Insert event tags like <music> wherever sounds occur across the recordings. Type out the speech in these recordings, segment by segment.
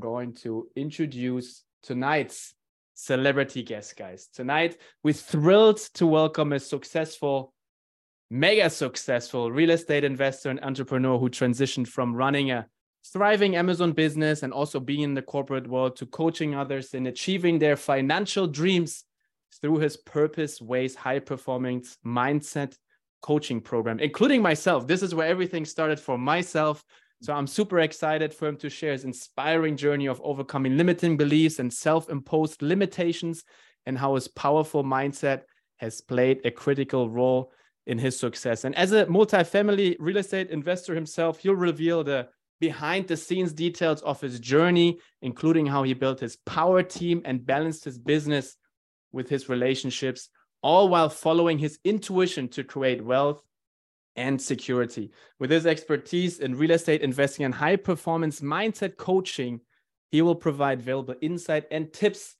going to introduce tonight's celebrity guest, guys. Tonight, we're thrilled to welcome a successful, mega successful real estate investor and entrepreneur who transitioned from running a thriving Amazon business and also being in the corporate world to coaching others in achieving their financial dreams through his purpose ways high performance mindset coaching program including myself this is where everything started for myself so I'm super excited for him to share his inspiring journey of overcoming limiting beliefs and self-imposed limitations and how his powerful mindset has played a critical role in his success. And as a multi-family real estate investor himself, he'll reveal the behind the scenes details of his journey, including how he built his power team and balanced his business with his relationships, all while following his intuition to create wealth and security. With his expertise in real estate investing and high performance mindset coaching, he will provide valuable insight and tips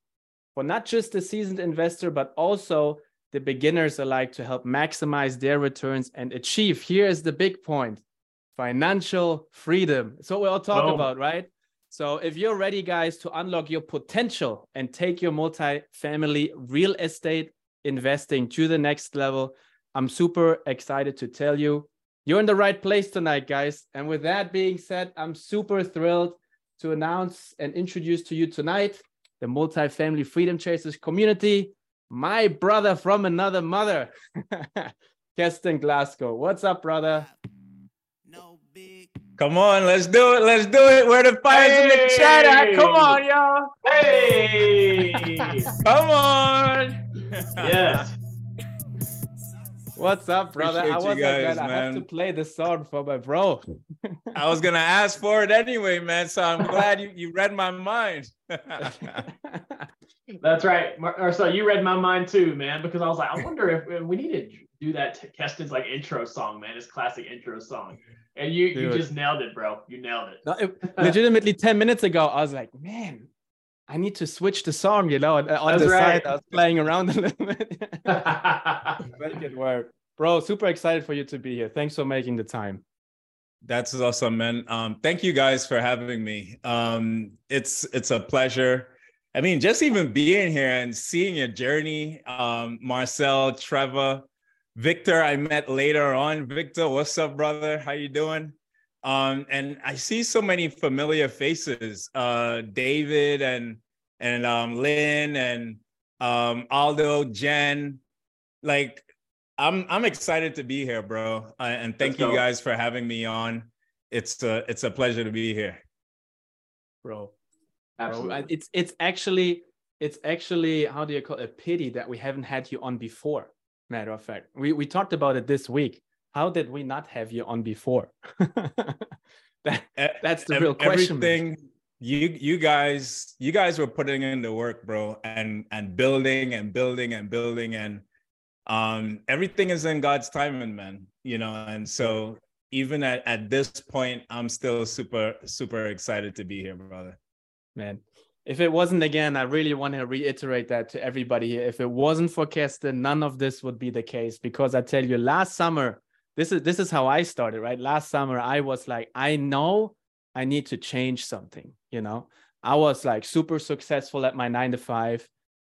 for not just the seasoned investor, but also the beginners alike to help maximize their returns and achieve. Here is the big point financial freedom. It's what we all talk oh. about, right? So if you're ready, guys, to unlock your potential and take your multi-family real estate investing to the next level, I'm super excited to tell you you're in the right place tonight, guys. And with that being said, I'm super thrilled to announce and introduce to you tonight the multi-family freedom chasers community, my brother from another mother, <laughs> Keston Glasgow. What's up, brother? Come on, let's do it. Let's do it. Where the fires hey. in the chat at? Come on, y'all. Hey. <laughs> Come on. Yes. What's up, brother? I was guys, like, I have to play the song for my bro. I was gonna ask for it anyway, man. So I'm glad you, you read my mind. <laughs> That's right. Or so you read my mind too, man, because I was like, I wonder if, if we need to do that Keston's like intro song, man. His classic intro song. And you Dude. you just nailed it, bro. You nailed it. No, it <laughs> legitimately 10 minutes ago, I was like, man, I need to switch the song, you know, on That's the right. side. I was playing around a little bit. <laughs> Make it work. Bro, super excited for you to be here. Thanks for making the time. That's awesome, man. Um, thank you guys for having me. Um, it's it's a pleasure. I mean, just even being here and seeing your journey, um, Marcel, Trevor, Victor, I met later on. Victor, what's up, brother? How you doing? Um, and I see so many familiar faces. Uh, David and and um, Lynn and um, Aldo, Jen. Like, I'm I'm excited to be here, bro. Uh, and thank Let's you go. guys for having me on. It's a it's a pleasure to be here, bro. Absolutely. Bro, it's it's actually it's actually how do you call it? a pity that we haven't had you on before. Matter of fact, we we talked about it this week how did we not have you on before? <laughs> that, that's the real question. Everything you you guys you guys were putting in the work, bro, and and building and building and building and um everything is in God's timing, man. You know, and so even at, at this point, I'm still super, super excited to be here, brother. Man, if it wasn't again, I really want to reiterate that to everybody here. If it wasn't for Keston, none of this would be the case because I tell you, last summer, this is this is how I started, right? Last summer I was like, I know I need to change something, you know. I was like super successful at my 9 to 5,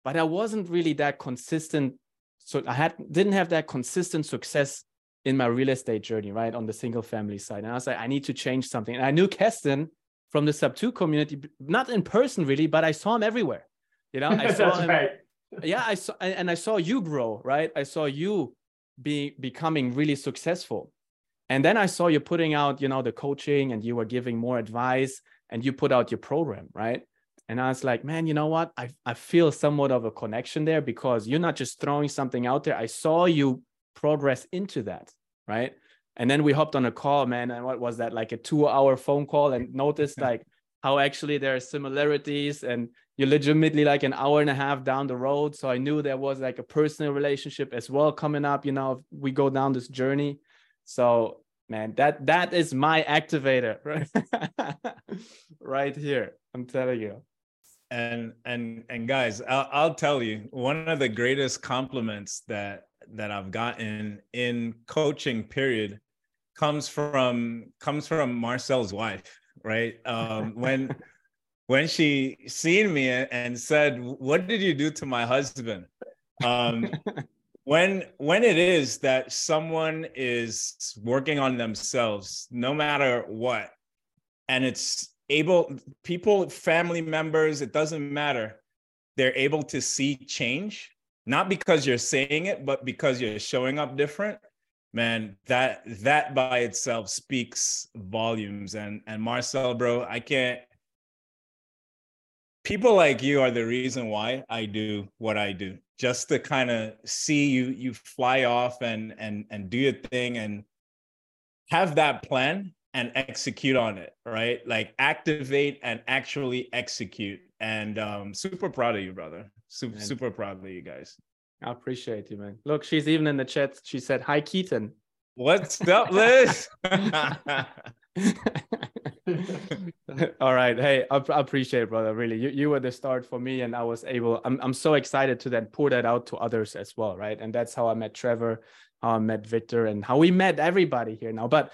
but I wasn't really that consistent so I had didn't have that consistent success in my real estate journey, right? On the single family side. And I was like, I need to change something. And I knew Keston from the SubTo community, not in person really, but I saw him everywhere. You know, I <laughs> saw him. Right. Yeah, I saw and I saw you grow, right? I saw you be becoming really successful. And then i saw you putting out you know the coaching and you were giving more advice and you put out your program right? And i was like man you know what? I, I feel somewhat of a connection there because you're not just throwing something out there. I saw you progress into that right? And then we hopped on a call man and what was that like a two hour phone call and noticed <laughs> like how actually there are similarities and you're legitimately like an hour and a half down the road. So I knew there was like a personal relationship as well coming up, you know, we go down this journey. So man, that that is my activator <laughs> right, right here. I'm telling you. And and and guys, I'll, I'll tell you one of the greatest compliments that that I've gotten in coaching period comes from comes from Marcel's wife, right? Um, when <laughs> when she seen me and said, "What did you do to my husband?" Um, <laughs> when when it is that someone is working on themselves, no matter what, and it's able people, family members, it doesn't matter. They're able to see change, not because you're saying it, but because you're showing up different man that that by itself speaks volumes and and marcel bro i can't people like you are the reason why i do what i do just to kind of see you you fly off and and and do your thing and have that plan and execute on it right like activate and actually execute and um super proud of you brother super, super proud of you guys I appreciate you, man. Look, she's even in the chat. She said, Hi, Keaton. What's up, <laughs> Liz? <laughs> <laughs> <laughs> All right. Hey, I, I, appreciate it, brother. Really. You, you were the start for me, and I was able, I'm, I'm so excited to then pour that out to others as well. Right. And that's how I met Trevor, how I met Victor, and how we met everybody here now. But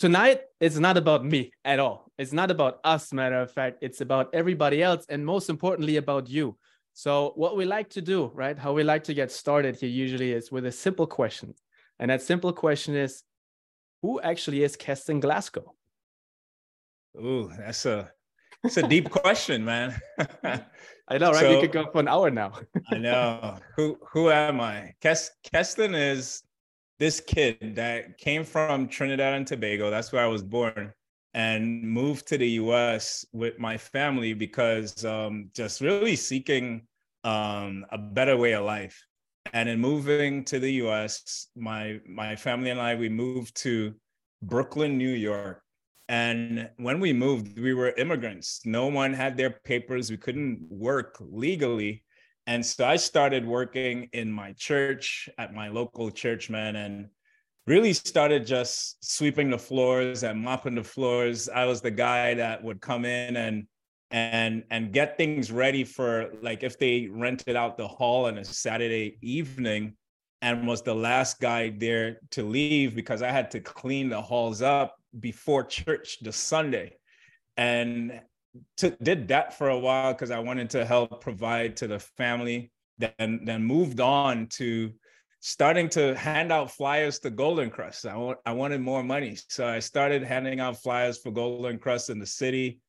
tonight, it's not about me at all. It's not about us, matter of fact. It's about everybody else. And most importantly, about you. So, what we like to do, right? How we like to get started here usually is with a simple question. And that simple question is who actually is Keston Glasgow? Ooh, that's a it's a deep question, man. <laughs> I know, right? So, we could go for an hour now. I know. Who who am I? Kes, Keston is this kid that came from Trinidad and Tobago. That's where I was born and moved to the US with my family because um, just really seeking um, a better way of life. And in moving to the US, my my family and I we moved to Brooklyn, New York. And when we moved, we were immigrants. No one had their papers. We couldn't work legally. And so I started working in my church at my local church, man, and really started just sweeping the floors and mopping the floors. I was the guy that would come in and and and get things ready for like if they rented out the hall on a Saturday evening and was the last guy there to leave because I had to clean the halls up before church the Sunday and to, did that for a while because I wanted to help provide to the family then then moved on to starting to hand out flyers to Golden Krust. I, I wanted more money. So I started handing out flyers for Golden Krust in the city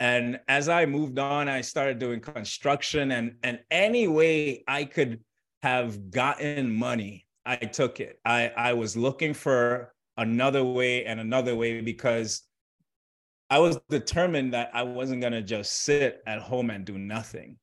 and as i moved on i started doing construction and and any way i could have gotten money i took it i i was looking for another way and another way because i was determined that i wasn't going to just sit at home and do nothing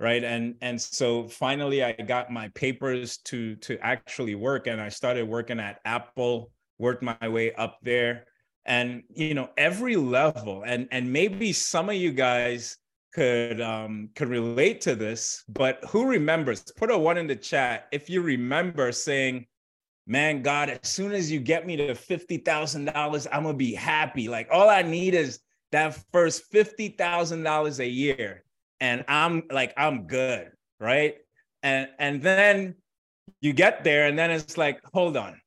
right? And and so finally i got my papers to to actually work and i started working at apple worked my way up there. And you know every level and and maybe some of you guys could um could relate to this but who remembers? Put a one in the chat if you remember saying man god as soon as you get me to $50000 i'm gonna be happy like all i need is that first $50000 a year and i'm like i'm good right and and then you get there and then it's like hold on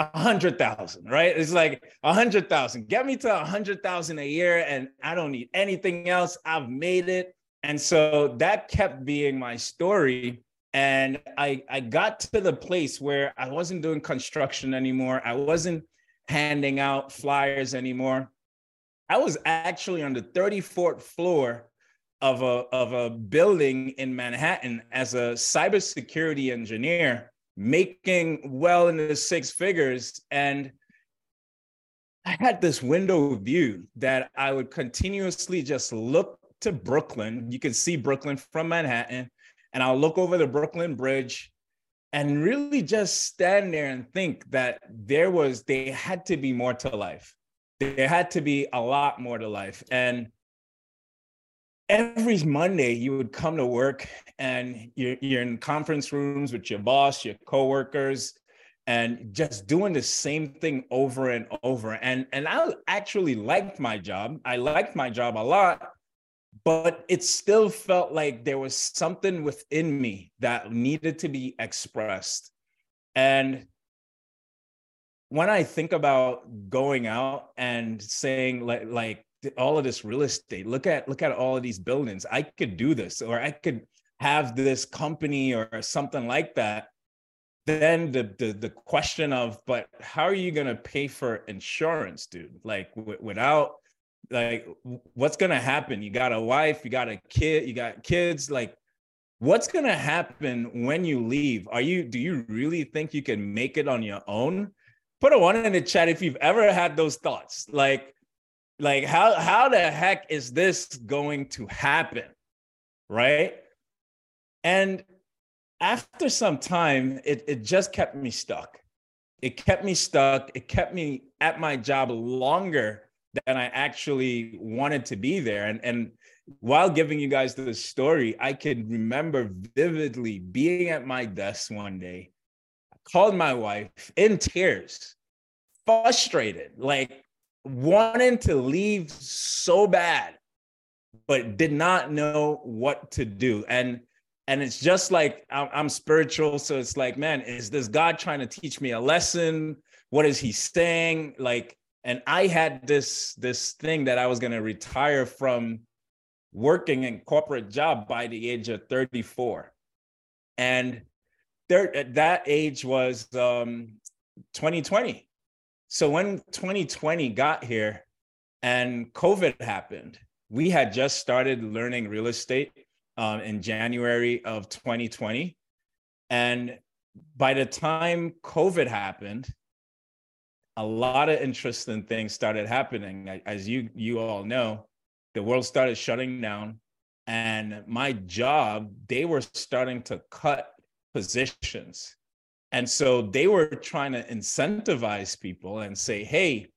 a hundred thousand, right? It's like a hundred thousand. Get me to a hundred thousand a year, and I don't need anything else. I've made it. And so that kept being my story. And I I got to the place where I wasn't doing construction anymore. I wasn't handing out flyers anymore. I was actually on the 34th floor of a of a building in Manhattan as a cybersecurity engineer making well into six figures. And I had this window view that I would continuously just look to Brooklyn. You can see Brooklyn from Manhattan, and I'll look over the Brooklyn Bridge and really just stand there and think that there was, there had to be more to life. There had to be a lot more to life. And every Monday you would come to work and you're, you're in conference rooms with your boss, your coworkers, and just doing the same thing over and over. And, and I actually liked my job. I liked my job a lot, but it still felt like there was something within me that needed to be expressed. And when I think about going out and saying like, like all of this real estate. Look at look at all of these buildings. I could do this, or I could have this company or something like that. Then the the, the question of, but how are you gonna pay for insurance, dude? Like w- without like what's gonna happen? You got a wife, you got a kid, you got kids. Like what's gonna happen when you leave? Are you do you really think you can make it on your own? Put a one in the chat if you've ever had those thoughts. Like like how how the heck is this going to happen right and after some time it, it just kept me stuck it kept me stuck it kept me at my job longer than i actually wanted to be there and and while giving you guys this story i can remember vividly being at my desk one day I called my wife in tears frustrated like wanting to leave so bad, but did not know what to do. And and it's just like I'm spiritual, so it's like, man, is this God trying to teach me a lesson? What is He saying? Like, and I had this this thing that I was going to retire from working in corporate job by the age of 34 and there at that age was um 2020 so when 2020 got here and COVID happened, we had just started learning real estate um, in January of 2020. And by the time COVID happened, a lot of interesting things started happening. As you you all know, the world started shutting down, and my job they were starting to cut positions. And so they were trying to incentivize people and say, hey,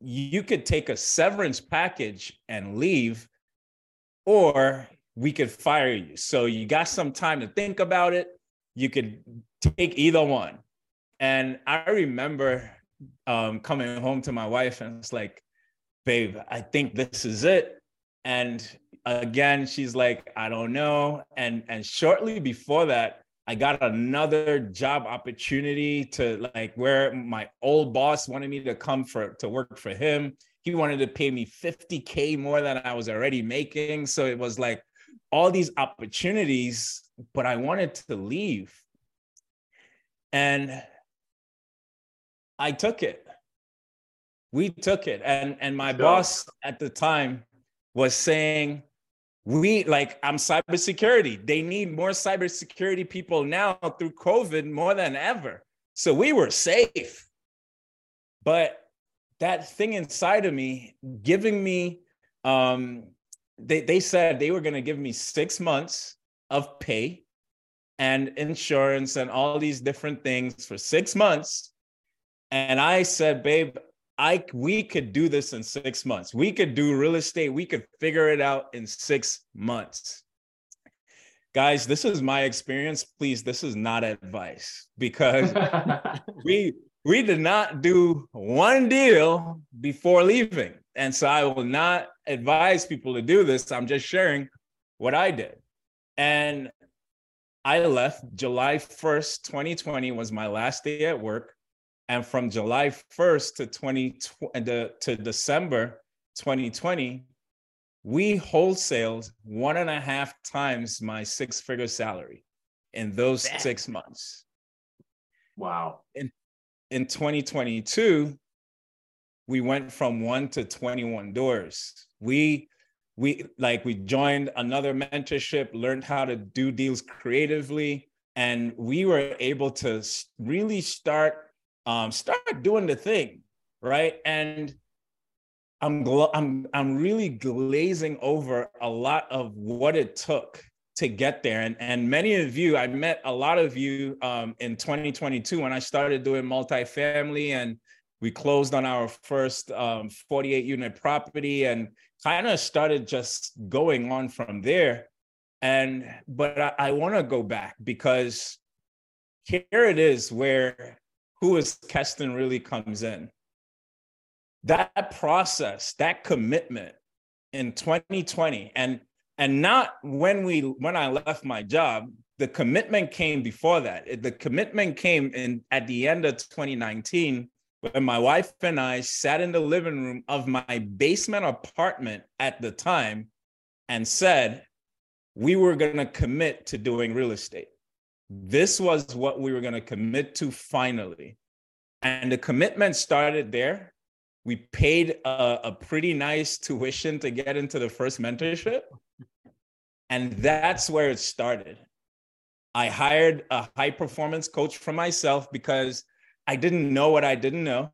you could take a severance package and leave, or we could fire you. So you got some time to think about it. You could take either one. And I remember um, coming home to my wife and it's like, babe, I think this is it. And again, she's like, I don't know. And and shortly before that, I got another job opportunity to like where my old boss wanted me to come for to work for him. He wanted to pay me 50k more than I was already making. So it was like all these opportunities, but I wanted to leave. And I took it. We took it. And and my boss at the time was saying, we like I'm cybersecurity. They need more cybersecurity people now through COVID more than ever. So we were safe. But that thing inside of me giving me um they, they said they were going to give me six months of pay and insurance and all these different things for six months and i said babe I we could do this in six months. We could do real estate. We could figure it out in six months. Guys, this is my experience. Please, this is not advice because <laughs> we we did not do one deal before leaving. And so I will not advise people to do this. I'm just sharing what I did. And I left July 1st, 2020 was my last day at work. And from July 1st to 20 to December 2020, we wholesaled one and a half times my six figure salary in those Damn. six months. Wow. In, in 2022, we went from one to 21 doors. We we like we joined another mentorship, learned how to do deals creatively, and we were able to really start um, start doing the thing, right? And I'm gl- I'm I'm really glazing over a lot of what it took to get there. And and many of you, I met a lot of you um, in 2022 when I started doing multifamily, and we closed on our first um, 48 unit property, and kind of started just going on from there. And but I, I want to go back because here it is where who is Keston really comes in. That process, that commitment in 2020, and and not when we when I left my job, the commitment came before that. The commitment came in at the end of 2019 when my wife and I sat in the living room of my basement apartment at the time and said, we were going to commit to doing real estate. This was what we were going to commit to finally. And the commitment started there. We paid a, a pretty nice tuition to get into the first mentorship. And that's where it started. I hired a high performance coach for myself because I didn't know what I didn't know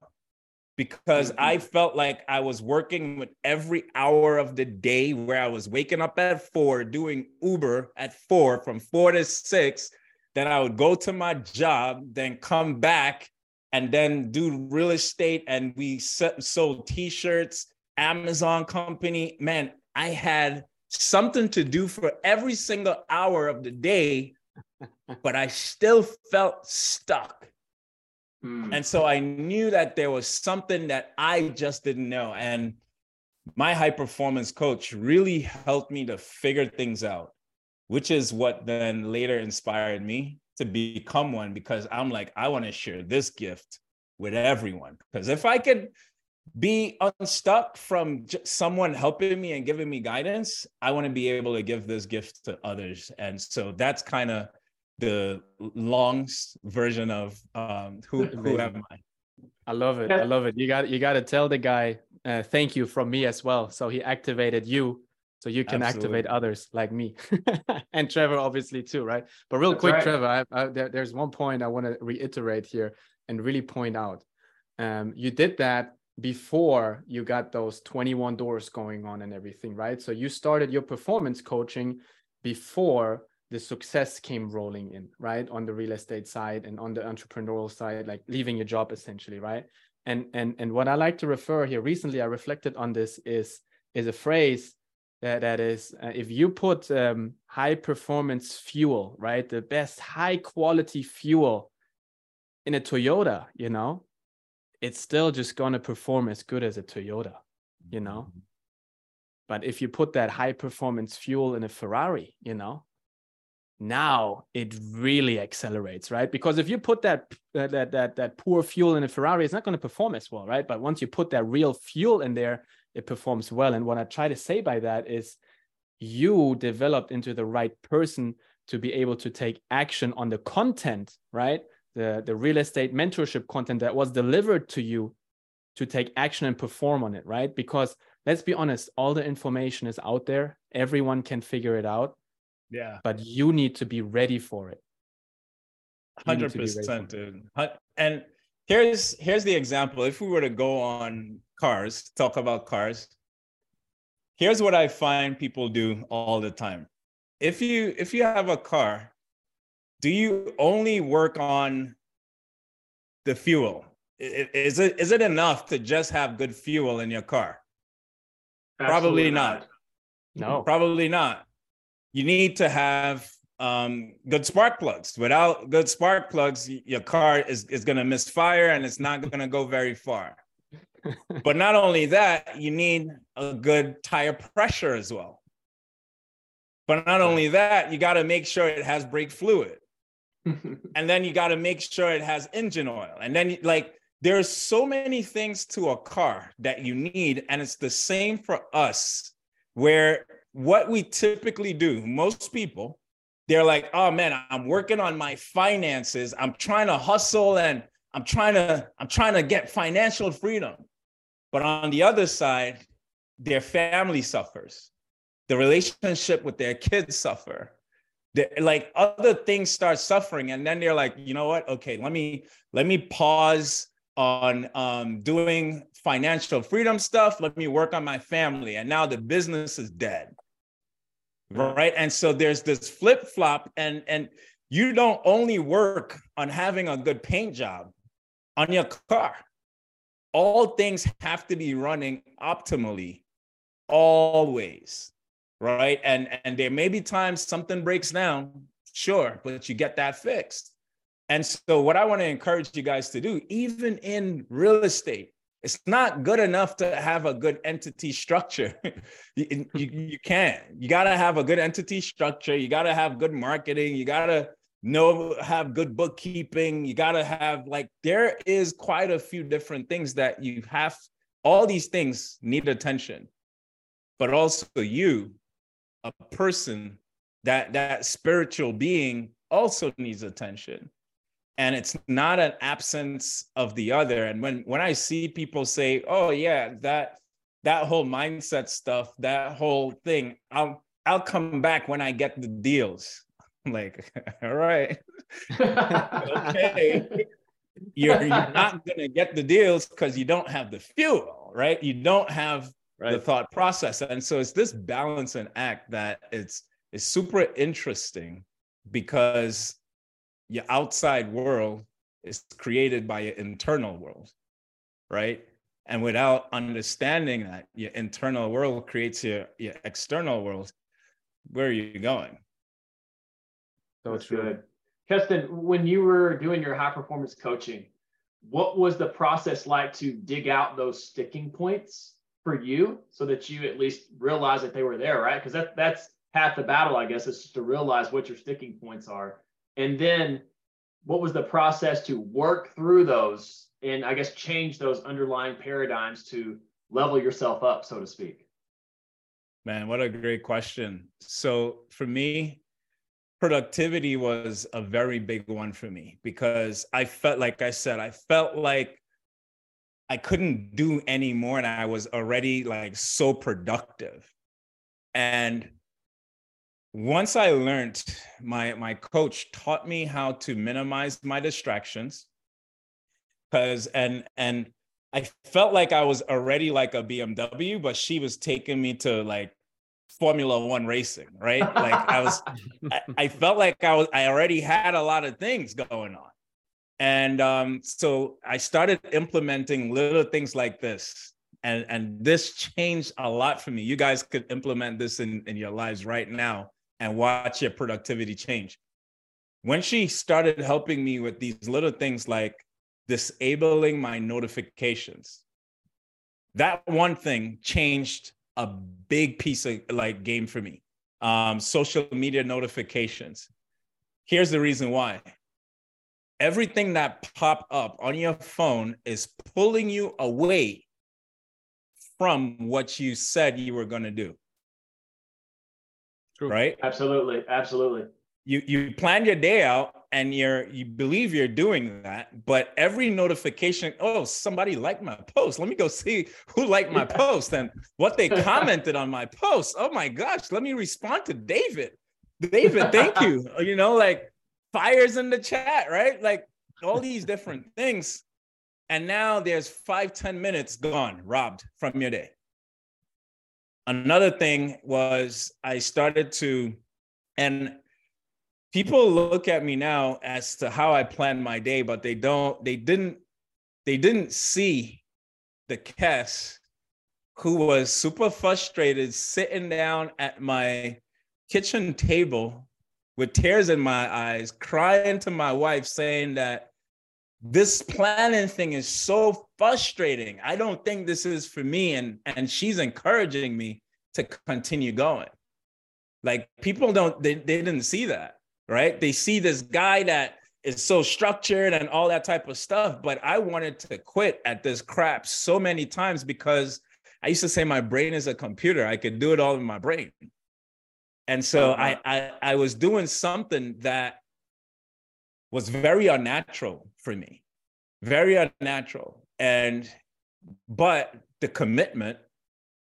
because mm-hmm. I felt like I was working with every hour of the day where I was waking up at four, doing Uber at four from four to six. Then I would go to my job, then come back and then do real estate. And we sold t shirts, Amazon company. Man, I had something to do for every single hour of the day, <laughs> but I still felt stuck. Mm. And so I knew that there was something that I just didn't know. And my high performance coach really helped me to figure things out, which is what then later inspired me to become one because I'm like, I want to share this gift with everyone. Because if I could be unstuck from someone helping me and giving me guidance, I want to be able to give this gift to others. And so that's kind of the long version of um, who who am I? I love it. I love it. You got you got to tell the guy uh, thank you from me as well. So he activated you, so you can Absolutely. activate others like me <laughs> and Trevor, obviously too, right? But real That's quick, right. Trevor, I, I, there, there's one point I want to reiterate here and really point out. Um, you did that before you got those 21 doors going on and everything, right? So you started your performance coaching before the success came rolling in, right? On the real estate side and on the entrepreneurial side, like leaving your job essentially, right? And and and what I like to refer here recently, I reflected on this is is a phrase that that is uh, if you put um, high performance fuel, right, the best high quality fuel in a Toyota, you know, it's still just gonna perform as good as a Toyota, you know. Mm-hmm. But if you put that high performance fuel in a Ferrari, you know, now it really accelerates right because if you put that that that that poor fuel in a ferrari it's not going to perform as well right but once you put that real fuel in there it performs well and what i try to say by that is you developed into the right person to be able to take action on the content right the the real estate mentorship content that was delivered to you to take action and perform on it right because let's be honest all the information is out there everyone can figure it out yeah. But you need to be ready for it. Hundred percent, dude. And here's here's the example. If we were to go on cars, talk about cars. Here's what I find people do all the time. If you if you have a car, do you only work on the fuel? Is it is it enough to just have good fuel in your car? Absolutely Probably not. not. No. Probably not you need to have um, good spark plugs. Without good spark plugs, your car is, is going to misfire and it's not going to go very far. But not only that, you need a good tire pressure as well. But not only that, you got to make sure it has brake fluid. <laughs> and then you got to make sure it has engine oil. And then, like, there's so many things to a car that you need. And it's the same for us, where what we typically do, most people, they're like, oh man, I'm working on my finances. I'm trying to hustle and I'm trying to, I'm trying to get financial freedom. But on the other side, their family suffers. The relationship with their kids suffer. Like other things start suffering. And then they're like, you know what? Okay, let me let me pause on um, doing financial freedom stuff. Let me work on my family. And now the business is dead right and so there's this flip flop and and you don't only work on having a good paint job on your car all things have to be running optimally always right and and there may be times something breaks down sure but you get that fixed and so what i want to encourage you guys to do even in real estate it's not good enough to have a good entity structure. <laughs> you, you, you can't. You got to have a good entity structure. You got to have good marketing. You got to know have good bookkeeping. You got to have like there is quite a few different things that you have all these things need attention. But also you a person that that spiritual being also needs attention. And it's not an absence of the other. And when when i see people say oh yeah that that whole mindset stuff that whole thing i'll i'll come back when i get the deals I'm like, <laughs> all right, <laughs> okay. You're, you're not going to get the deals because you don't have the fuel, right? You don't have right. the thought process. And so it's this balance and act that it's, it's super interesting because your outside world is created by your internal world, right? And without understanding that your internal world creates your, your external world, where are you going? So That's good. Keston, when you were doing your high performance coaching, what was the process like to dig out those sticking points for you so that you at least realize that they were there, right? Because that, that's half the battle, I guess, is just to realize what your sticking points are. And then what was the process to work through those and I guess change those underlying paradigms to level yourself up, so to speak? Man, what a great question. So for me, productivity was a very big one for me because I felt like I said, I felt like I couldn't do any more and I was already like so productive. And once I learned, my my coach taught me how to minimize my distractions. Cause and and I felt like I was already like a BMW, but she was taking me to like Formula One racing, right? Like I was, <laughs> I, I, felt like I was, I already had a lot of things going on. And um, so I started implementing little things like this. And, and this changed a lot for me. You guys could implement this in, in your lives right now and watch your productivity change. When she started helping me with these little things like disabling my notifications, that one thing changed a big piece of like game for me. Um, social media notifications. Here's the reason why. Everything that pop up on your phone is pulling you away from what you said you were going to do. True. Right? Absolutely. Absolutely. You you plan your day out and you're you believe you're doing that but every notification oh somebody liked my post. Let me go see who liked my post and what they <laughs> commented on my post. Oh my gosh let me respond to david. David thank you. <laughs> You know like fires in the chat right? Like all these different things. And now there's five ten minutes gone robbed from your day. Another thing was i started to and people look at me now as to how I plan my day, but they don't, they didn't, they didn't see the Kes who was super frustrated sitting down at my kitchen table with tears in my eyes, crying to my wife, saying that this planning thing is so frustrating. I don't think this is for me. And, and she's encouraging me to continue going. Like people don't, they, they didn't see that right? They see this guy that is so structured and all that type of stuff. But I wanted to quit at this crap so many times because I used to say my brain is a computer. I could do it all in my brain. And so uh-huh. I, I I was doing something that was very unnatural for me. Very unnatural. And but the commitment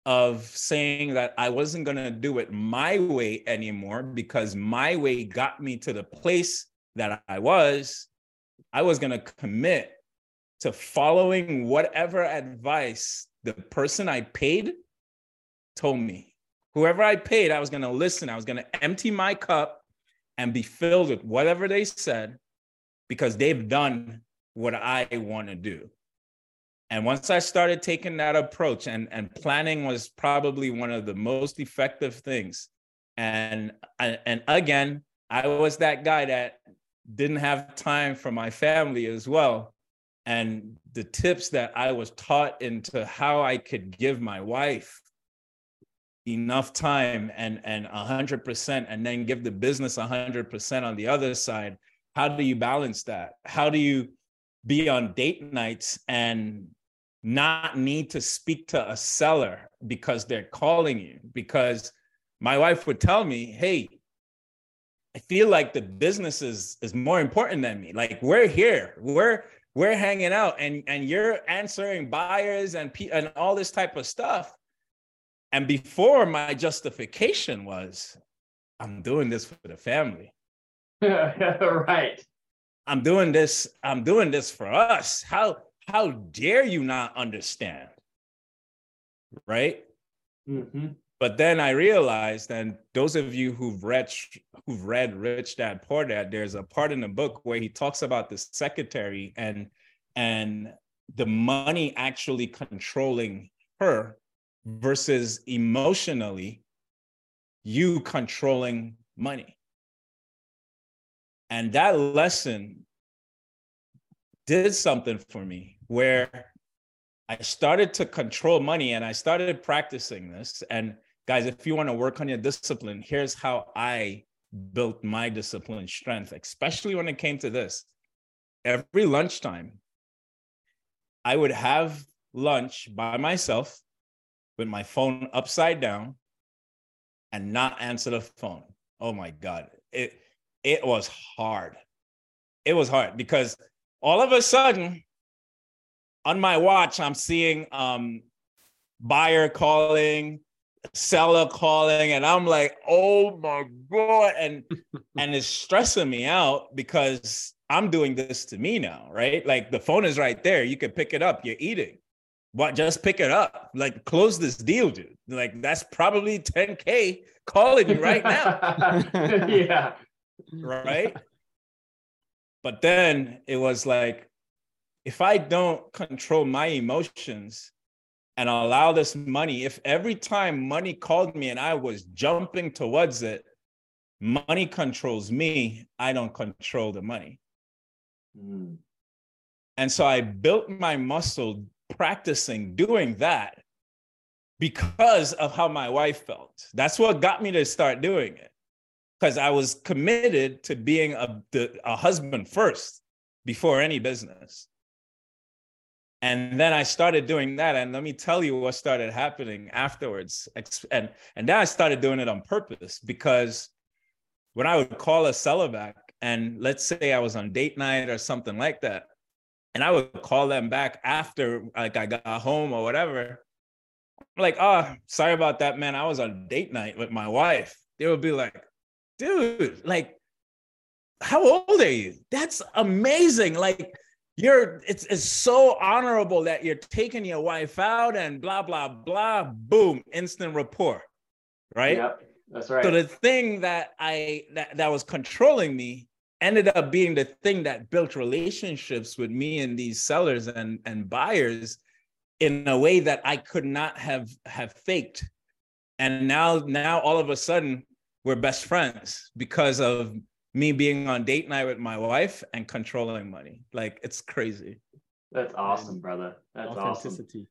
of saying that I wasn't going to do it my way anymore because my way got me to the place that I was. I was going to commit to following whatever advice the person I paid told me. Whoever I paid, I was going to listen. I was going to empty my cup and be filled with whatever they said because they've done what I want to do. And once I started taking that approach, and, and planning was probably one of the most effective things. And, and again, I was that guy that didn't have time for my family as well. And the tips that I was taught into how I could give my wife enough time and and 100% and then give the business 100% on the other side how do you balance that how do you be on date nights and not need to speak to a seller because they're calling you because my wife would tell me hey i feel like the business is is more important than me like we're here we're we're hanging out and and you're answering buyers and and all this type of stuff and before my justification was, I'm doing this for the family. Yeah, <laughs> right. I'm doing this, I'm doing this for us. How how dare you not understand? Right? Mm-hmm. But then I realized, and those of you who've read who've read Rich Dad Poor Dad, there's a part in the book where he talks about the secretary and and the money actually controlling her versus emotionally you controlling money. And that lesson did something for me where I started to control money and I started practicing this. And guys, if you want to work on your discipline, here's how I built my discipline strength, especially when it came to this. Every lunchtime, I would have lunch by myself with my phone upside down and not answer the phone. Oh my God. It it was hard. It was hard because all of a sudden on my watch, I'm seeing um buyer calling, seller calling, and I'm like, oh my God. And <laughs> and it's stressing me out because I'm doing this to me now, right? Like the phone is right there. You can pick it up, you're eating. What? Just pick it up. Like close this deal dude. Like that's probably 10k calling you right now. <laughs> Yeah. Right? But then it was like if i don't control my emotions and allow this money if every time money called me and i was jumping towards it money controls me i don't control the money mm. and so i built my muscle practicing doing that because of how my wife felt. That's what got me to start doing it. Because I was committed to being a, a husband first before any business. And then I started doing that. And let me tell you what started happening afterwards. And, and then I started doing it on purpose because when I would call a seller back, and let's say I was on date night or something like that, and I would call them back after like I got home or whatever. I'm like, oh, sorry about that, man. I was on date night with my wife. They would be like, dude, like, how old are you? That's amazing. Like, you're it's it's so honorable that you're taking your wife out and blah blah blah. Boom, instant rapport, right? Yep, that's right. So the thing that I that that was controlling me ended up being the thing that built relationships with me and these sellers and, and buyers in a way that I could not have have faked. And now now all of a sudden we're best friends because of me being on date night with my wife and controlling money. Like it's crazy. That's awesome, brother. That's Authenticity. awesome.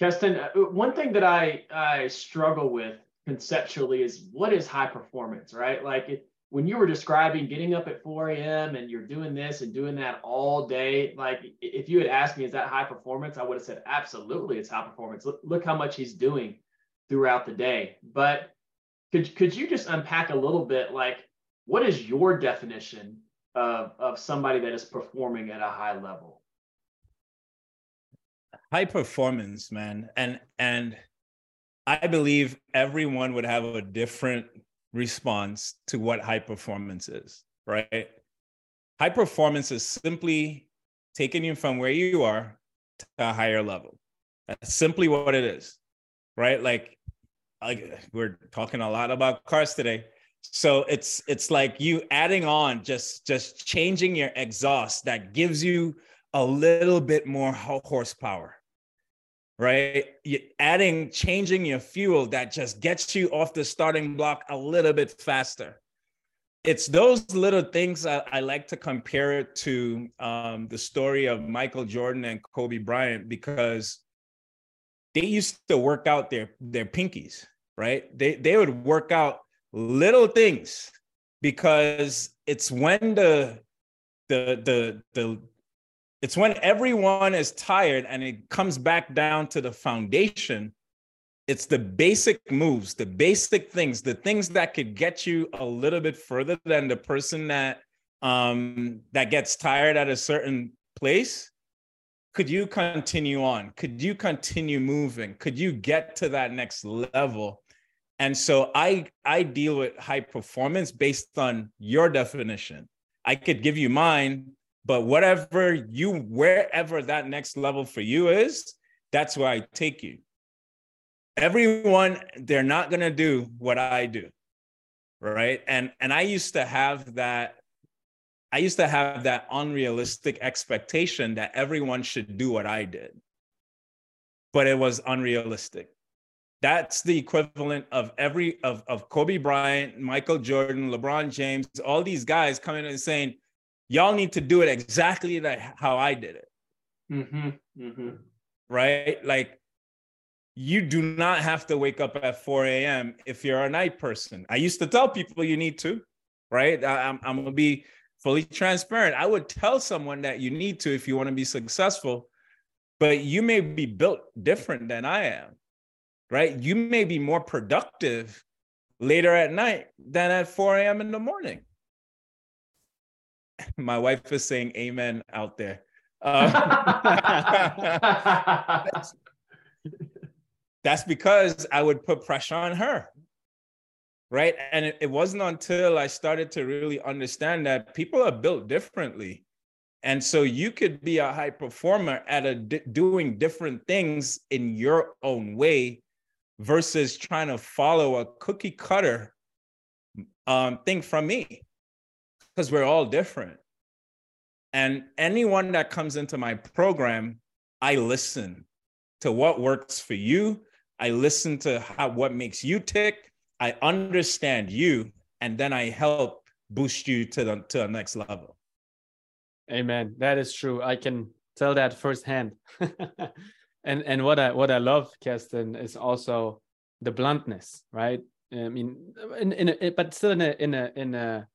Keston, uh, one thing that I I struggle with conceptually is what is high performance, right? Like it, when you were describing getting up at 4 a.m. and you're doing this and doing that all day, like if you had asked me, is that high performance? I would have said, absolutely, it's high performance. Look, look how much he's doing throughout the day. But could, could you just unpack a little bit, like, what is your definition of, of somebody that is performing at a high level? High performance, man. And, and, I believe everyone would have a different response to what high performance is, right? High performance is simply taking you from where you are to a higher level. That's simply what it is, right? Like, like we're talking a lot about cars today. So it's it's like you adding on just just changing your exhaust that gives you a little bit more horsepower right? you adding, changing your fuel that just gets you off the starting block a little bit faster. It's those little things I, I like to compare it to um, the story of Michael Jordan and Kobe Bryant because they used to work out their their pinkies. right? They they would work out little things because it's when the the the the it's when everyone is tired and it comes back down to the foundation it's the basic moves the basic things the things that could get you a little bit further than the person that um that gets tired at a certain place. Could you continue on? Could you continue moving? Could you get to that next level and so i i deal with high performance based on your definition. I could give you mine but whatever you wherever that next level for you is that's where i take you. Everyone they're not going to do what i do right? And and i used to have that i used to have that unrealistic expectation that everyone should do what i did. But it was unrealistic that's the equivalent of every of, of kobe bryant michael jordan lebron james all these guys coming in and saying y'all need to do it exactly like how i did it mm-hmm, mm-hmm. right like you do not have to wake up at 4 a.m. if you're a night person. I used to tell people you need to, right? I, I'm, I'm going to be fully transparent. I would tell someone that you need to if you want to be successful, but you may be built different than I am, right? You may be more productive later at night than at 4 a.m. in the morning. <laughs> My wife is saying amen out there. Uh, <laughs> that's because I would put pressure on her. Right. And it, it wasn't until I started to really understand that people are built differently. And so you could be a high performer at a doing different things in your own way versus trying to follow a cookie cutter um, thing from me because we're all different. And anyone that comes into my program, I listen to what works for you I listen to how what makes you tick. I understand you, and then I help boost you to the to the next level. Amen. That is true. I can tell that firsthand. <laughs> and and what I what I love, Keston, is also the bluntness, right? I mean, in in a, but still in a in a in a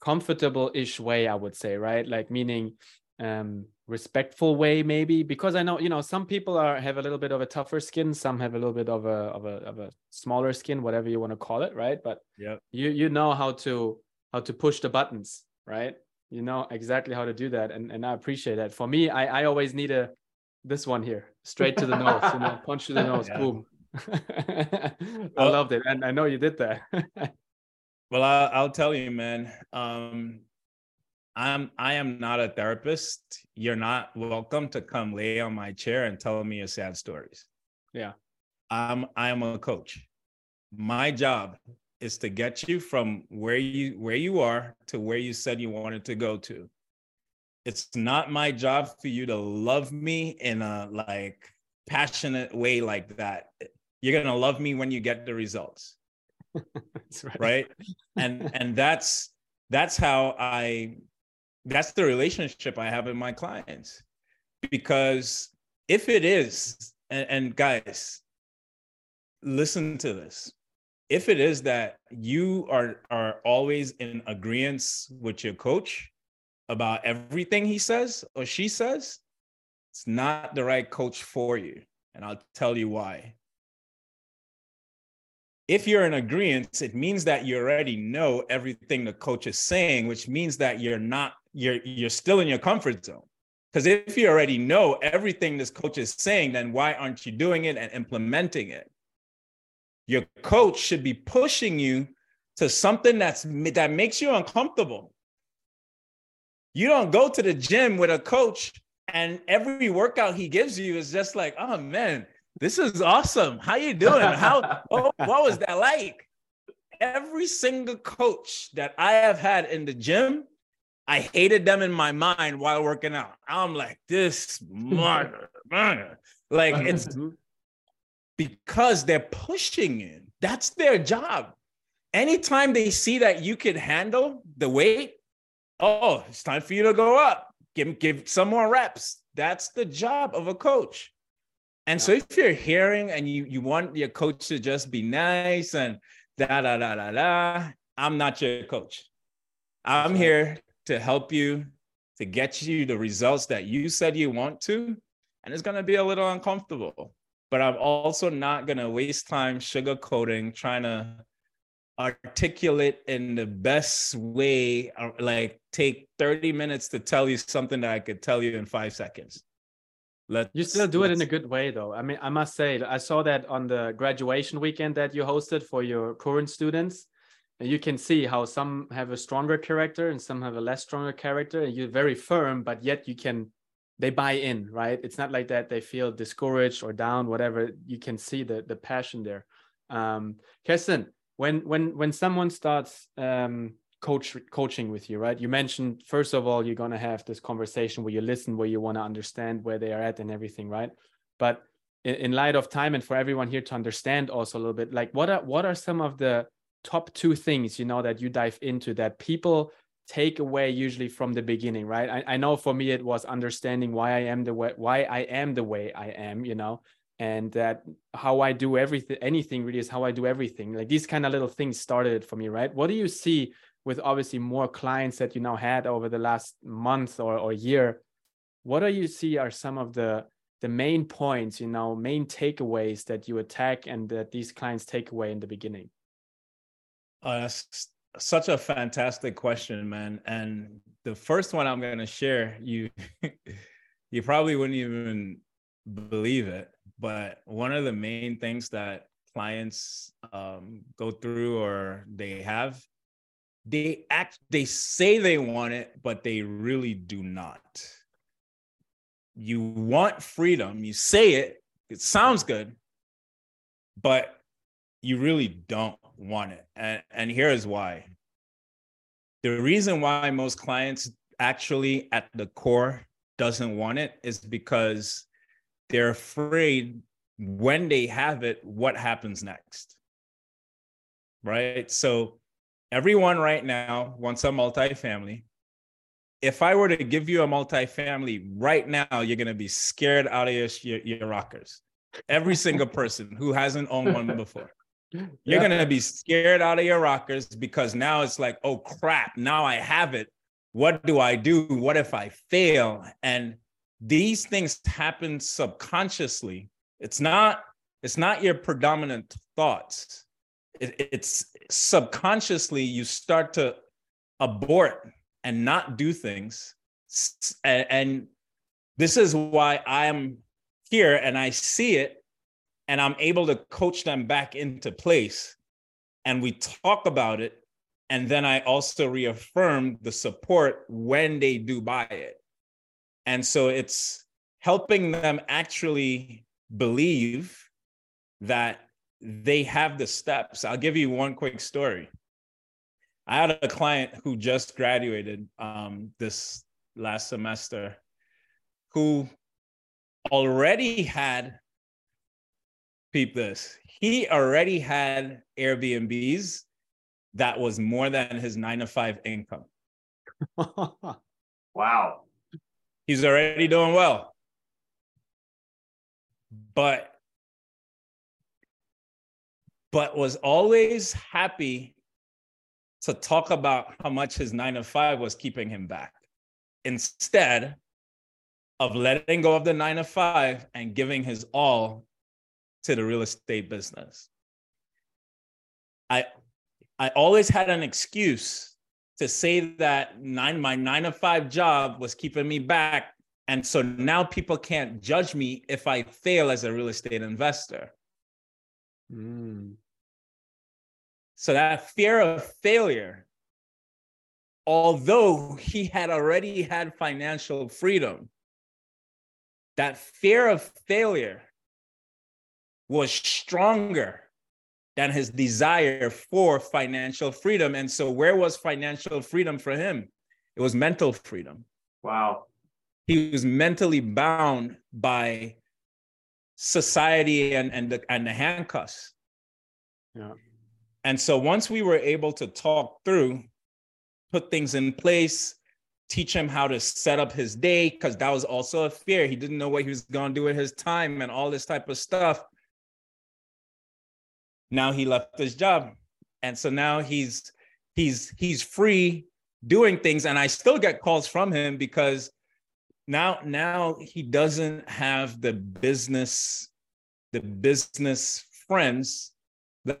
comfortable ish way, I would say, right? Like meaning, um, respectful way maybe? Because i know you know some people are have a little bit of a tougher skin some have a little bit of a of a of a smaller skin whatever you want to call it right? But yeah you you know how to how to push the buttons right? You know exactly how to do that and and i appreciate that. For me i i always need a this one here straight to the nose you know punch to the <laughs> nose yeah. boom <laughs> i well, loved it and i know you did that <laughs> well I, i'll tell you man um I'm I am not a therapist. You're not welcome to come lay on my chair and tell me your sad stories. Yeah. I'm I am a coach. My job is to get you from where you where you are to where you said you wanted to go to. It's not my job for you to love me in a like passionate way like that. You're going to love me when you get the results. <laughs> right. right? And <laughs> and that's that's how I that's the relationship I have with my clients. Because if it is, and, and guys, listen to this. If it is that you are are always in agreement with your coach about everything he says or she says, it's not the right coach for you. And I'll tell you why if you're in agreement, it means that you already know everything the coach is saying, which means that you're not, you're you're still in your comfort zone. Because if you already know everything this coach is saying, then why aren't you doing it and implementing it? Your coach should be pushing you to something that's that makes you uncomfortable. You don't go to the gym with a coach and every workout he gives you is just like, oh man, this is awesome. How you doing? How <laughs> what, what was that like? Every single coach that I have had in the gym, I hated them in my mind while working out. I'm like, this mother, mother. <laughs> like it's mm-hmm. because they're pushing you. That's their job. Anytime they see that you can handle the weight, oh, it's time for you to go up. Give give some more reps. That's the job of a coach. And so if you're hearing and you you want your coach to just be nice and da da da da da, I'm not your coach. I'm here to help you to get you the results that you said you want to. And it's going to be a little uncomfortable. But I'm also not going to waste time sugarcoating, trying to articulate in the best way, uh, like take 30 minutes to tell you something that I could tell you in five seconds. Let's, you still do it in a good way, though. I mean, I must say, I saw that on the graduation weekend that you hosted for your current students and you can see how some have a stronger character and some have a less stronger character and you're very firm but yet you can they buy in right it's not like that they feel discouraged or down whatever you can see the the passion there um Keston, when when when someone starts um coach coaching with you right? You mentioned first of all you're going to have this conversation where you listen where you want to understand where they are at and everything right? But in, in light of time and for everyone here to understand also a little bit like what are what are some of the top two things you know that you dive into that people take away usually from the beginning right? I, I know for me it was understanding why i am the way why i am the way i am you know and that how i do everything anything really is how i do everything. Like these kind of little things started for me right? What do you see with obviously more clients that you now had over the last month or, or year? What do you see are some of the the main points you know main takeaways that you attack and that these clients take away in the beginning? Uh, that's such a fantastic question, man. And the first one I'm going to share, you <laughs> you probably wouldn't even believe it, but one of the main things that clients um, go through or they have, they act, they say they want it, but they really do not. You want freedom. You say it. It sounds good, but you really don't want it. And, and here is why. The reason why most clients actually at the core doesn't want it is because they're afraid when they have it, what happens next? Right? So everyone right now wants a multifamily. If I were to give you a multifamily right now, you're going to be scared out of your, your, your rockers. Every single <laughs> person who hasn't owned one <laughs> before. You're yeah. gonna be scared out of your rockers because now it's like, oh crap, now I have it. What do I do? What if I fail? And these things happen subconsciously. It's not, it's not your predominant thoughts. It, it's subconsciously you start to abort and not do things. And, and this is why I'm here and I see it and I'm able to coach them back into place. And we talk about it. And then I also reaffirm the support when they do buy it. And so it's helping them actually believe that they have the steps. I'll give you one quick story. I had a client who just graduated um, this last semester who already had peep this. He already had Airbnbs that was more than his nine to five income. <laughs> wow. He's already doing well. But but was always happy to talk about how much his nine to five was keeping him back instead of letting go of the nine to five and giving his all to the real estate business. I I always had an excuse to say that nine my nine to five job was keeping me back. And so now people can't judge me if I fail as a real estate investor. Mm. So that fear of failure, although he had already had financial freedom, that fear of failure was stronger than his desire for financial freedom. And so, where was financial freedom for him? It was mental freedom. Wow. He was mentally bound by society and, and, the, and the handcuffs. Yeah. And so, once we were able to talk through, put things in place, teach him how to set up his day because that was also a fear. He didn't know what he was going to do with his time and all this type of stuff. Now he left his job. And so now he's he's he's free doing things and I still get calls from him because now now he doesn't have the business the business friends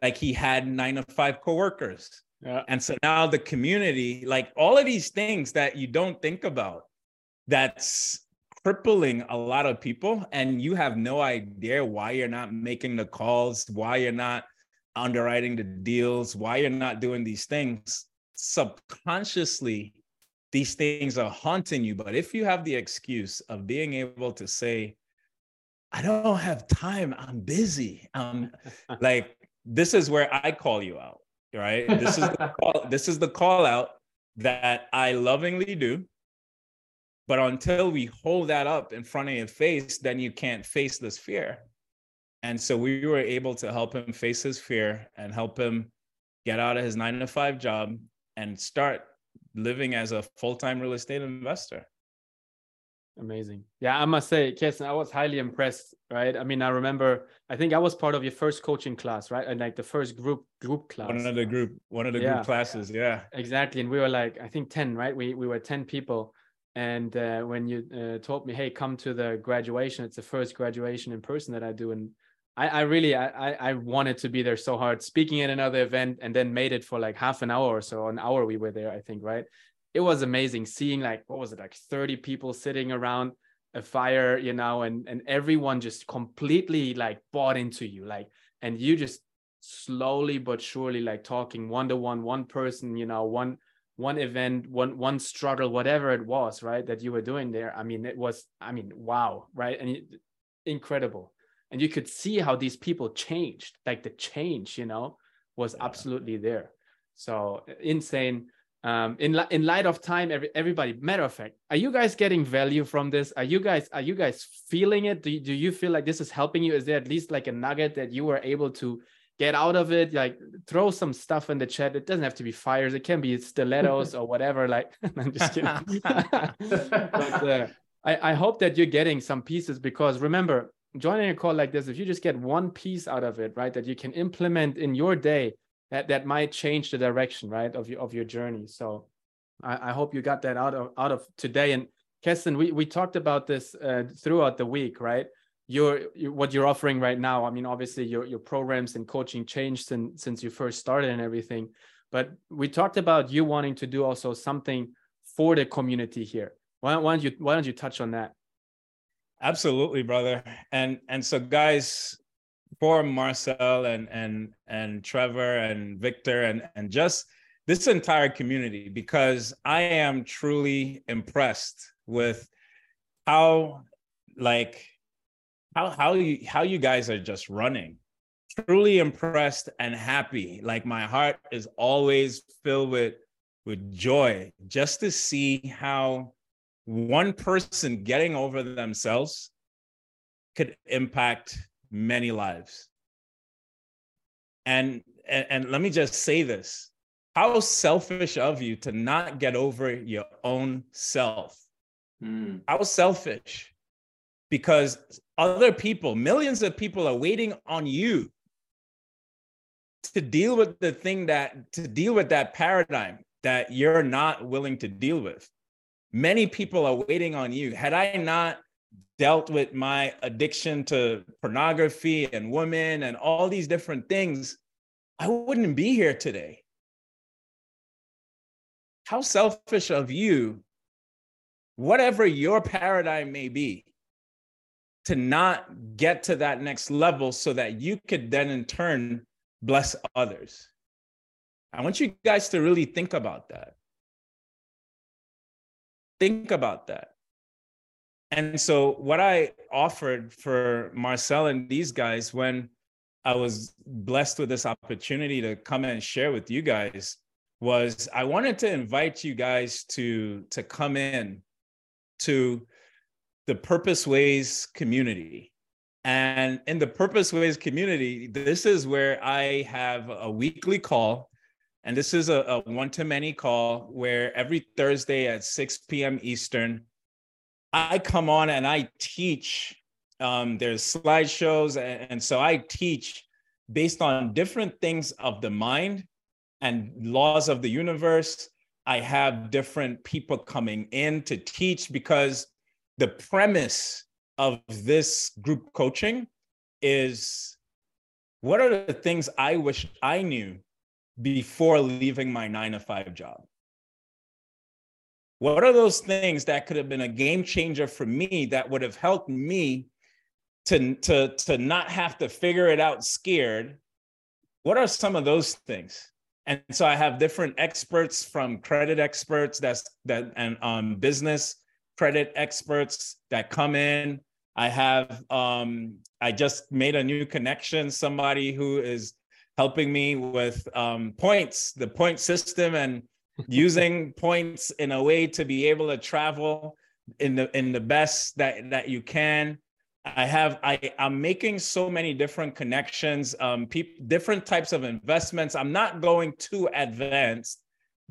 like he had 9 to 5 coworkers yeah. And so now the community, like all of these things that you don't think about, that's crippling a lot of people. And you have no idea why you're not making the calls, why you're not underwriting the deals, why you're not doing these things. Subconsciously, these things are haunting you. But if you have the excuse of being able to say, I don't have time, I'm busy. Um, <laughs> like this is where I call you out right? This is the <laughs> call, this is the call out that I lovingly do. But until we hold that up in front of your face, then you can't face this fear. And so we were able to help him face his fear and help him get out of his nine to five job and start living as a full time real estate investor. Amazing. Yeah, I must say, Keston, I was highly impressed, right? I mean, I remember, I think I was part of your first coaching class, right? And like the first group group class. One of the group, one of the yeah. group classes, yeah. Exactly. And we were like, I think 10, right? We we were 10 people. And uh, when you uh, told me, hey, come to the graduation, it's the first graduation in person that I do. And I, I really I, I wanted to be there so hard, speaking at another event and then made it for like half an hour or so, an hour we were there, I think, right? it was amazing seeing like what was it like 30 people sitting around a fire you know and and everyone just completely like bought into you like and you just slowly but surely like talking one to one one person you know one one event one one struggle whatever it was right that you were doing there. I mean it was i mean wow right? And it, incredible and you could see how these people changed like the change you know was yeah. absolutely there. So insane. Um, in in light of time every, everybody matter of fact are you guys getting value from this? Are you guys are you guys feeling it? Do you, do you feel like this is helping you? Is there at least like a nugget that you were able to get out of it? Like throw some stuff in the chat. It doesn't have to be fires. It can be stilettos or whatever like <laughs> i'm just kidding. <laughs> But, uh, I, I hope that you're getting some pieces because remember joining a call like this if you just get one piece out of it right that you can implement in your day that that might change the direction right of your of your journey so i, I hope you got that out of out of today and Keston, we, we talked about this uh, throughout the week, right? Your, what you're offering right now. I mean, obviously your your programs and coaching changed since since you first started and everything, but we talked about you wanting to do also something for the community here. Why, why don't you why don't you touch on that? Absolutely, brother. And and so guys, for Marcel and and and Trevor and Victor and and just this entire community because I am truly impressed with how like how how you how you guys are just running truly impressed and happy like my heart is always filled with with joy just to see how one person getting over themselves could impact many lives. And, and, and let me just say this how selfish of you to not get over your own self. Mm. How selfish. Because other people, millions of people are waiting on you to deal with the thing that, to deal with that paradigm that you're not willing to deal with. Many people are waiting on you. Had I not dealt with my addiction to pornography and women and all these different things, I wouldn't be here today. How selfish of you, whatever your paradigm may be, to not get to that next level so that you could then in turn bless others. I want you guys to really think about that. Think about that. And so, what I offered for Marcel and these guys when I was blessed with this opportunity to come and share with you guys was I wanted to invite you guys to to come in to the Purpose Ways community. And in the Purpose Ways community, this is where I have a weekly call And this is a, a one to many call where every Thursday at 6 p.m. Eastern, I come on and I teach. Um, there's slideshows. And, and so I teach based on different things of the mind and laws of the universe. I have different people coming in to teach because the premise of this group coaching is what are the things I wish I knew before leaving my nine to five job? What are those things that could have been a game changer for me that would have helped me to, to, to not have to figure it out scared? What are some of those things? And so I have different experts from credit experts that's that and um, business credit experts that come in. I have um, I just made a new connection, somebody who is helping me with um, points, the point system, and <laughs> using points in a way to be able to travel in the in the best that that you can. I have I I'm making so many different connections, um, pe- different types of investments. I'm not going too advanced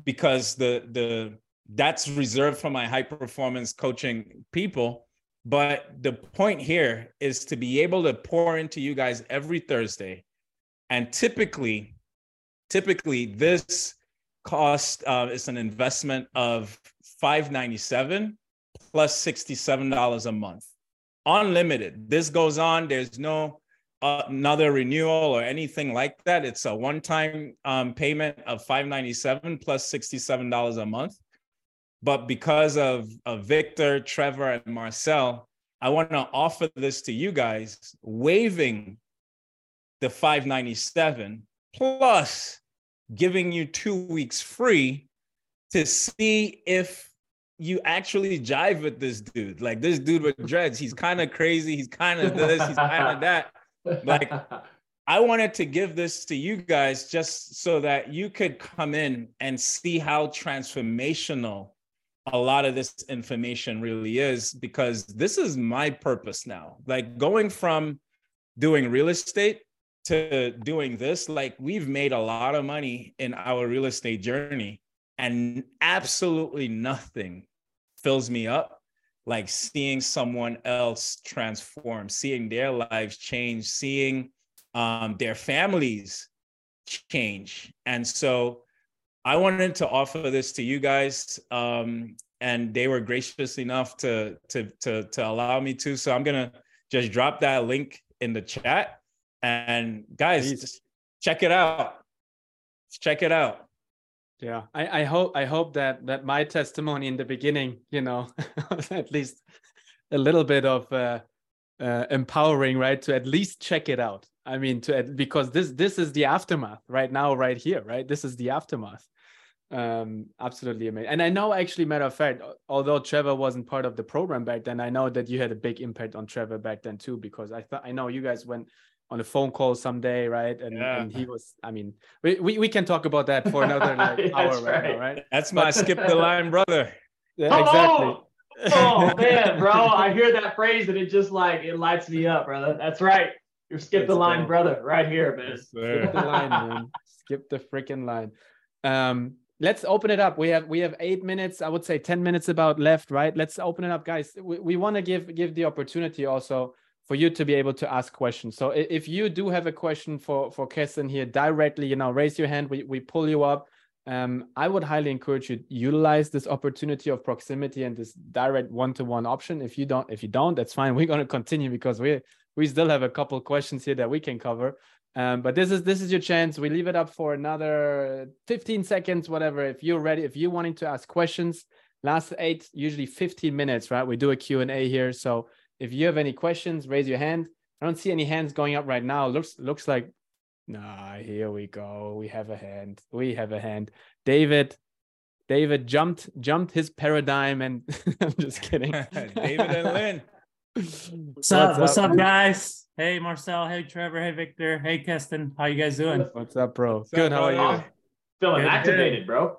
because the the that's reserved for my high performance coaching people. But the point here is to be able to pour into you guys every Thursday. And typically, typically this cost uh, is an investment of 597 plus $67 a month. Unlimited. This goes on. There's no uh, another renewal or anything like that. It's a one-time um, payment of 597 plus $67 a month. But because of, of Victor, Trevor, and Marcel, I want to offer this to you guys, waiving the 597 plus giving you two weeks free to see if you actually jive with this dude. Like this dude with dreads, he's kind of crazy. He's kind of this, he's kind of that. Like I wanted to give this to you guys just so that you could come in and see how transformational a lot of this information really is because this is my purpose now. Like going from doing real estate to doing this, like we've made a lot of money in our real estate journey, and absolutely nothing fills me up like seeing someone else transform, seeing their lives change, seeing um, their families change. And so I wanted to offer this to you guys, um, and they were gracious enough to to to to allow me to. So I'm gonna just drop that link in the chat, and guys, check it out. Check it out. Yeah, I, I hope I hope that that my testimony in the beginning, you know, <laughs> at least a little bit of uh, uh, empowering, right? To at least check it out. I mean, to because this this is the aftermath right now, right here, right? This is the aftermath um absolutely amazing and i know actually matter of fact although trevor wasn't part of the program back then i know that you had a big impact on trevor back then too because i thought i know you guys went on a phone call someday right? And, yeah. and he was i mean we, we, we can talk about that for another <laughs> like hour right. right now right. that's my skip the line brother. Yeah, exactly. Oh <laughs> man bro i hear that phrase and it just like it lights me up brother. That's right. You're skip the line go. brother right here man. Yes, skip the line man. Skip the freaking line. Um let's open it up. We have we have eight minutes i would say 10 minutes about left right? Let's open it up guys. We, we want to give give the opportunity also for you to be able to ask questions so if you do have a question for for Keston here directly you know raise your hand we, we pull you up um, I would highly encourage you utilize this opportunity of proximity and this direct one-to-one option. If you don't, if you don't, that's fine. <laughs> We're going to continue because we we still have a couple questions here that we can cover. Um, but this is this is your chance. We leave it up for another 15 seconds, whatever. If you're ready, if you're wanting to ask questions, last eight, usually 15 minutes, right? We do a Q&A here. So if you have any questions, raise your hand. I don't see any hands going up right now. Looks looks like nah, here we go. We have a hand. We have a hand. David, David jumped jumped his paradigm and <laughs> I'm just kidding. <laughs> David and Lynn. What's up? What's up, guys? Hey, Marcel. Hey, Trevor. Hey, Victor. Hey, Keston. How you guys doing? What's up, bro? What's good. Up, how are you? Feeling good, activated, good. bro.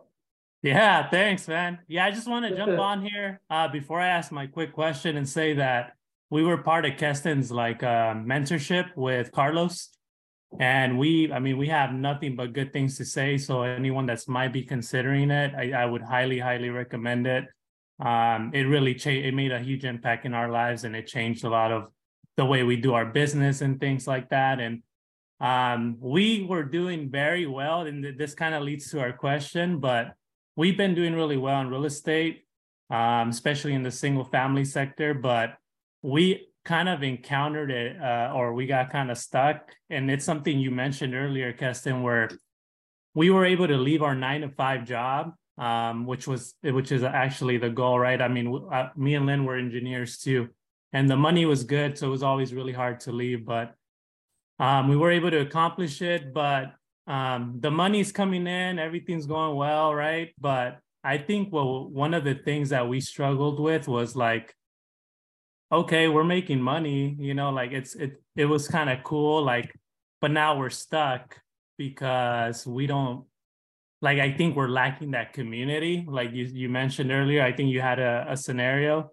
Yeah, thanks, man. Yeah, I just want to jump on here uh, before I ask my quick question and say that we were part of Keston's like uh, mentorship with Carlos. And we, I mean, we have nothing but good things to say. So anyone that's might be considering it, I, I would highly, highly recommend it. Um, it really changed, it made a huge impact in our lives and it changed a lot of the way we do our business and things like that. And um, we were doing very well, and this kind of leads to our question, but we've been doing really well in real estate, um, especially in the single family sector. But we kind of encountered it, uh, or we got kind of stuck. And it's something you mentioned earlier, Keston, where we were able to leave our nine to five job, um, which was which is actually the goal, right? I mean, uh, me and Lynn were engineers too, and the money was good, so it was always really hard to leave, but um, we were able to accomplish it, but um, the money's coming in, everything's going well, right? But I think well, one of the things that we struggled with was like, okay, we're making money, you know, like it's it it was kind of cool, like, but now we're stuck because we don't like I think we're lacking that community. Like you you mentioned earlier, I think you had a, a scenario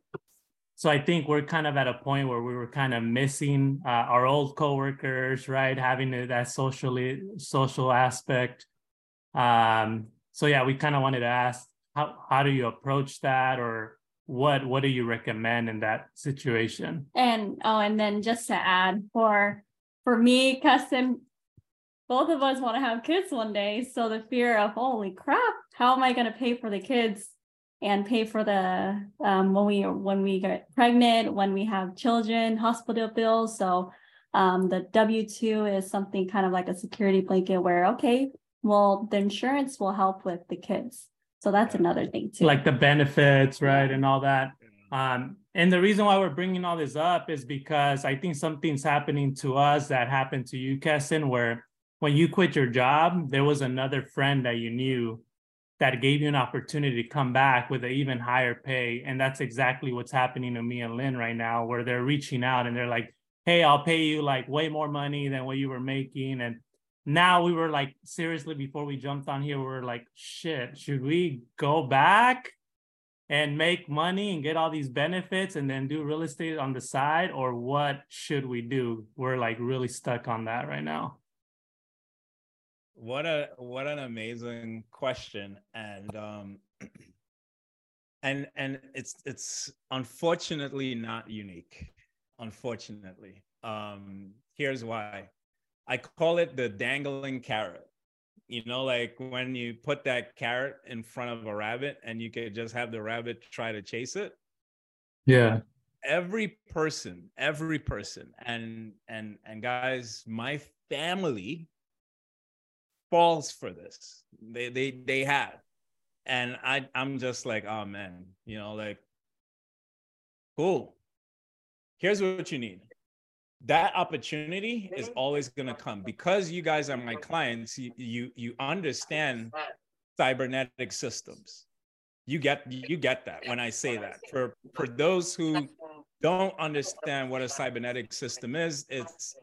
so I think we're kind of at a point where we were kind of missing uh, our old coworkers, right? Having that socially social aspect. Um, so yeah, we kind of wanted to ask how how do you approach that, or what what do you recommend in that situation? And oh, and then just to add for for me, Keston both of us want to have kids one day. So the fear of holy crap, how am I going to pay for the kids? and pay for the um, when we when we get pregnant, when we have children, hospital bills. So um, the W two is something kind of like a security blanket where okay, well the insurance will help with the kids. So that's another thing too. Like the benefits, right, and all that. Um, and the reason why we're bringing all this up is because I think something's happening to us that happened to you, Keston, where when you quit your job, there was another friend that you knew that gave you an opportunity to come back with an even higher pay. And that's exactly what's happening to me and Lynn right now, where they're reaching out and they're like, hey, I'll pay you like way more money than what you were making. And now we were like, seriously, before we jumped on here, we were like, shit, should we go back and make money and get all these benefits and then do real estate on the side? Or what should we do? We're like really stuck on that right now. What a what an amazing question, and um, <clears throat> and and it's it's unfortunately not unique. Unfortunately, um, here's why. I call it the dangling carrot. You know, like when you put that carrot in front of a rabbit and you could just have the rabbit try to chase it. Yeah. Every person, every person, and and and guys, my family falls for this. They they they have. And I I'm just like, oh man, you know, like cool. Here's what you need. That opportunity is always gonna come because you guys are my clients, you you, you understand cybernetic systems. You get you get that when I say that. For for those who don't understand what a cybernetic system is, it's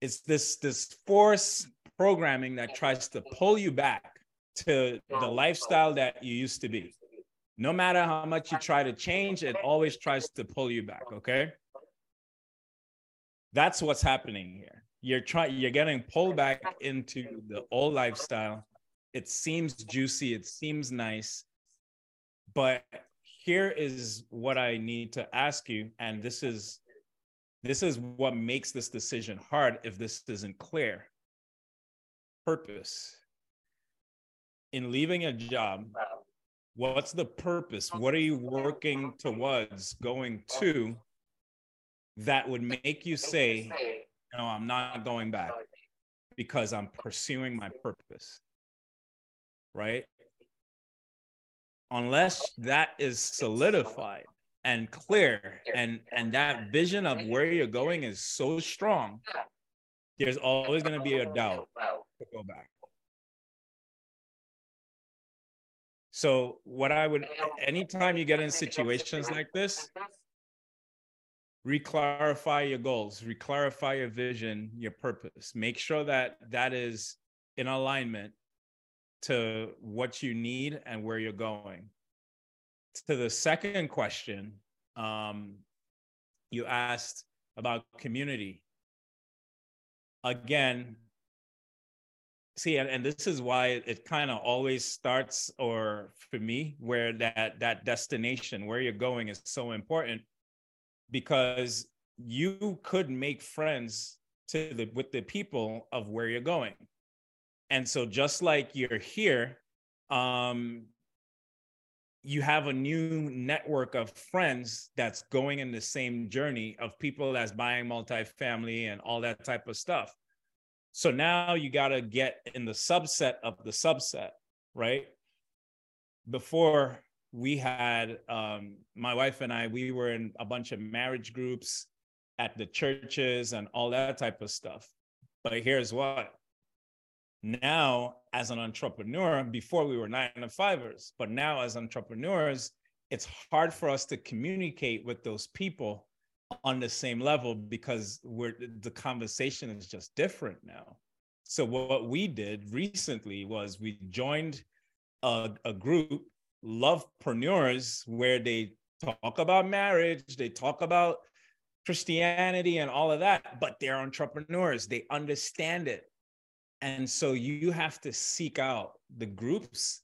it's this this force programming that tries to pull you back to the lifestyle that you used to be. No matter how much you try to change, it always tries to pull you back, okay? That's what's happening here. You're trying you're getting pulled back into the old lifestyle. It seems juicy, it seems nice. But here is what I need to ask you and this is this is what makes this decision hard if this isn't clear purpose in leaving a job what's the purpose what are you working towards going to that would make you say no i'm not going back because i'm pursuing my purpose. Right? Unless that is solidified and clear and and that vision of where you're going is so strong there's always going to be a doubt to go back. So what I would, anytime you get in situations like this, reclarify your goals, reclarify your vision, your purpose. Make sure that that is in alignment to what you need and where you're going. To the second question, um, you asked about community again, see, and, and this is why it, it kind of always starts, or for me, where that that destination, where you're going, is so important because you could make friends to the with the people of where you're going. And so just like you're here, um, you have a new network of friends that's going in the same journey of people that's buying multifamily and all that type of stuff. So now you got to get in the subset of the subset, right? Before we had um, my wife and I, we were in a bunch of marriage groups at the churches and all that type of stuff. But here's what now as an entrepreneur before we were nine to fivers but now as entrepreneurs it's hard for us to communicate with those people on the same level because we're the conversation is just different now so what we did recently was we joined a, a group lovepreneurs where they talk about marriage they talk about christianity and all of that but they're entrepreneurs. They understand it. And so you have to seek out the groups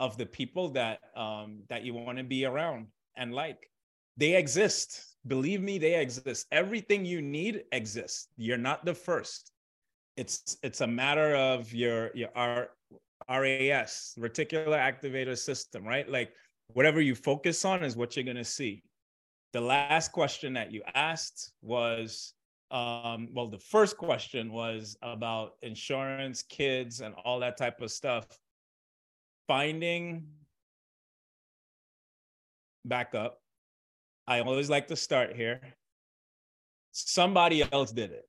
of the people that um, that you want to be around and like. They exist. Believe me they exist. Everything you need exists. You're not the first. It's it's a matter of your your R, ras reticular activator system right like whatever you focus on is what you're going to see the last question that you asked was um, well, the first question was about insurance, kids, and all that type of stuff. Finding backup. I always like to start here. Somebody else did it,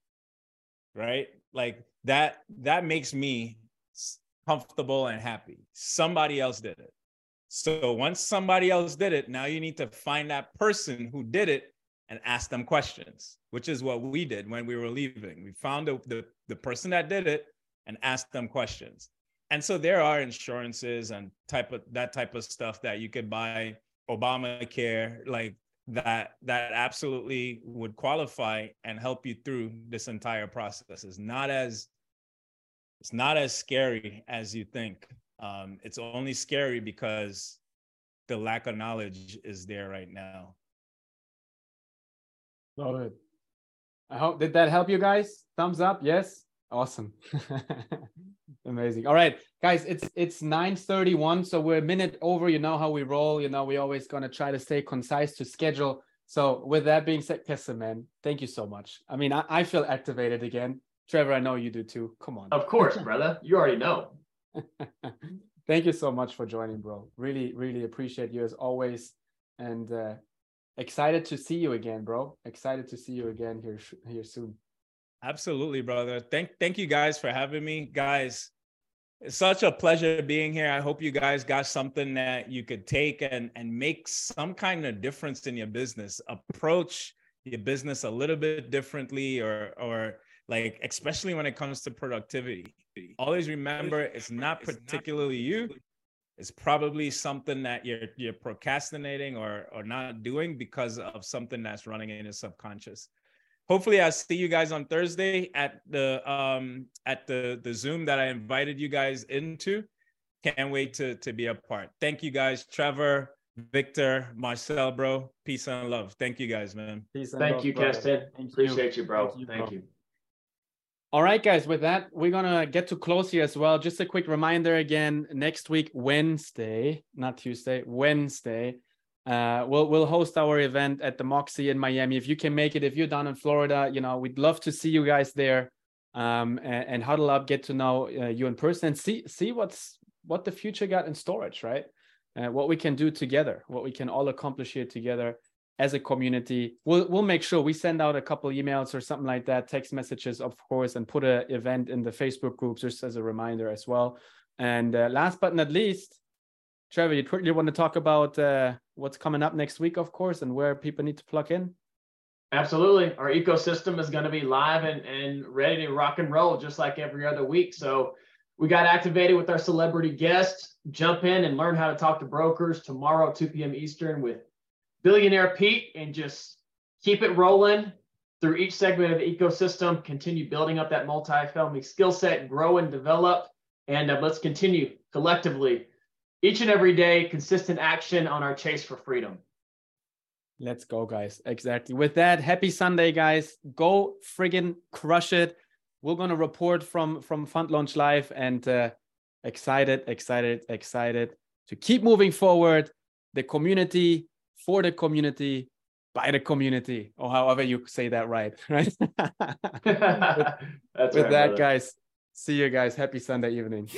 right? Like that. That makes me comfortable and happy. Somebody else did it. So once somebody else did it, now you need to find that person who did it and ask them questions, which is what we did when we were leaving. We found the, the, the person that did it and asked them questions. And so there are insurances and type of that type of stuff that you could buy Obamacare, like that that absolutely would qualify and help you through this entire process. It's not as it's not as scary as you think. Um, it's only scary because the lack of knowledge is there right now. Love it. I hope did that help you guys? Thumbs up, yes. Awesome. <laughs> Amazing. All right, guys, it's it's 9:31, so we're a minute over. You know how we roll. You know, we always gonna try to stay concise to schedule. So with that being said, Keston, man, thank you so much. I mean, I, I feel activated again. Trevor, I know you do too. Come on. Of course, brother. You already know. <laughs> thank you so much for joining, bro. Really, really appreciate you as always. And uh, excited to see you again, bro. Excited to see you again here here soon. Absolutely, brother. Thank thank you guys for having me, guys. It's such a pleasure being here. I hope you guys got something that you could take and and make some kind of difference in your business. Approach your business a little bit differently, or or like especially when it comes to productivity. Always remember, it's not particularly you. it's probably something that you're you're procrastinating or or not doing because of something that's running in your subconscious. Hopefully i'll see you guys on thursday at the um at the the zoom that i invited you guys into. Can't wait to to be a part. Thank you guys trevor victor marcel bro. Peace and love. Thank you guys man. Peace and thank love, you keston. Appreciate you, you bro. Thank you, thank you. All right, guys, with that, we're going to get to close here as well. Just a quick reminder again next week, Wednesday, not Tuesday, Wednesday, uh, we'll, we'll host our event at the Moxy in Miami. If you can make it, if you're down in Florida, you know, we'd love to see you guys there um, and, and, huddle up, get to know uh, you in person and see, see what's, what the future got in storage, right? Uh, what we can do together, what we can all accomplish here together as a community. We'll we'll make sure we send out a couple emails or something like that, text messages, of course, and put an event in the Facebook groups just as a reminder as well. And uh, last but not least, Trevor, you quickly want to talk about uh, what's coming up next week, of course, and where people need to plug in. Absolutely. Our ecosystem is going to be live and, and ready to rock and roll just like every other week. So we got activated with our celebrity guests. Jump in and learn how to talk to brokers tomorrow, 2 p.m. Eastern with billionaire Pete and just keep it rolling. through each segment of the ecosystem, continue building up that multi-family skill set, grow and develop, and uh, let's continue collectively each and every day, consistent action on our chase for freedom. Let's go, guys. Exactly. With that, happy Sunday, guys. Go friggin' crush it. We're gonna report from from Fund Launch Live and uh, excited, excited, excited to keep moving forward. The community for the community by the community, or however you say that right, <laughs> right? <laughs> with, with right, that, brother. guys. See you guys. Happy Sunday evening.